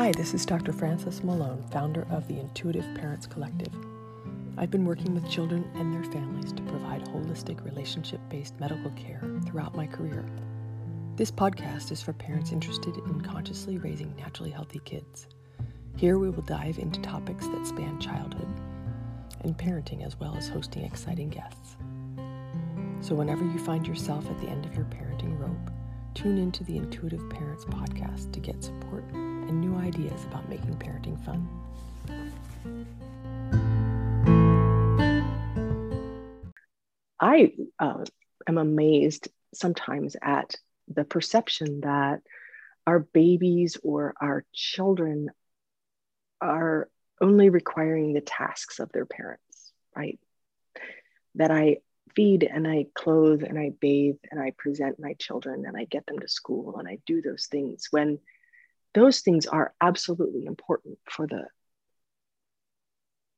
Hi, this is Dr. Frances Malone, founder of the Intuitive Parents Collective. I've been working with children and their families to provide holistic relationship based medical care throughout my career. This podcast is for parents interested in consciously raising naturally healthy kids. Here we will dive into topics that span childhood and parenting, as well as hosting exciting guests. So, whenever you find yourself at the end of your parenting rope, tune into the Intuitive Parents podcast to get support and new ideas about making parenting fun. I uh, am amazed sometimes at the perception that our babies or our children are only requiring the tasks of their parents, right? That I feed and I clothe and I bathe and I present my children and I get them to school and I do those things when those things are absolutely important for the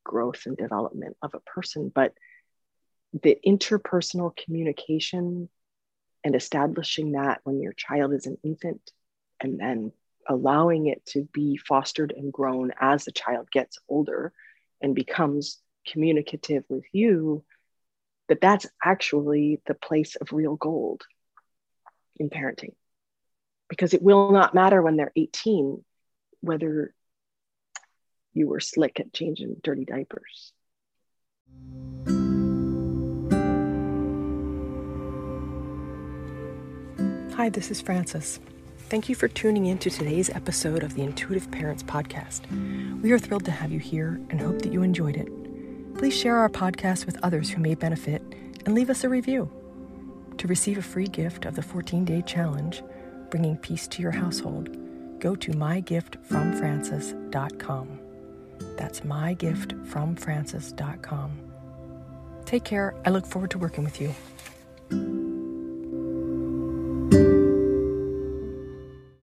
growth and development of a person. But the interpersonal communication and establishing that when your child is an infant and then allowing it to be fostered and grown as the child gets older and becomes communicative with you that that's actually the place of real gold in parenting because it will not matter when they're 18 whether you were slick at changing dirty diapers Hi, this is Frances. Thank you for tuning in to today's episode of the Intuitive Parents Podcast. We are thrilled to have you here and hope that you enjoyed it. Please share our podcast with others who may benefit and leave us a review. To receive a free gift of the 14 day challenge, Bringing Peace to Your Household, go to mygiftfromfrances.com. That's mygiftfromfrances.com. Take care. I look forward to working with you.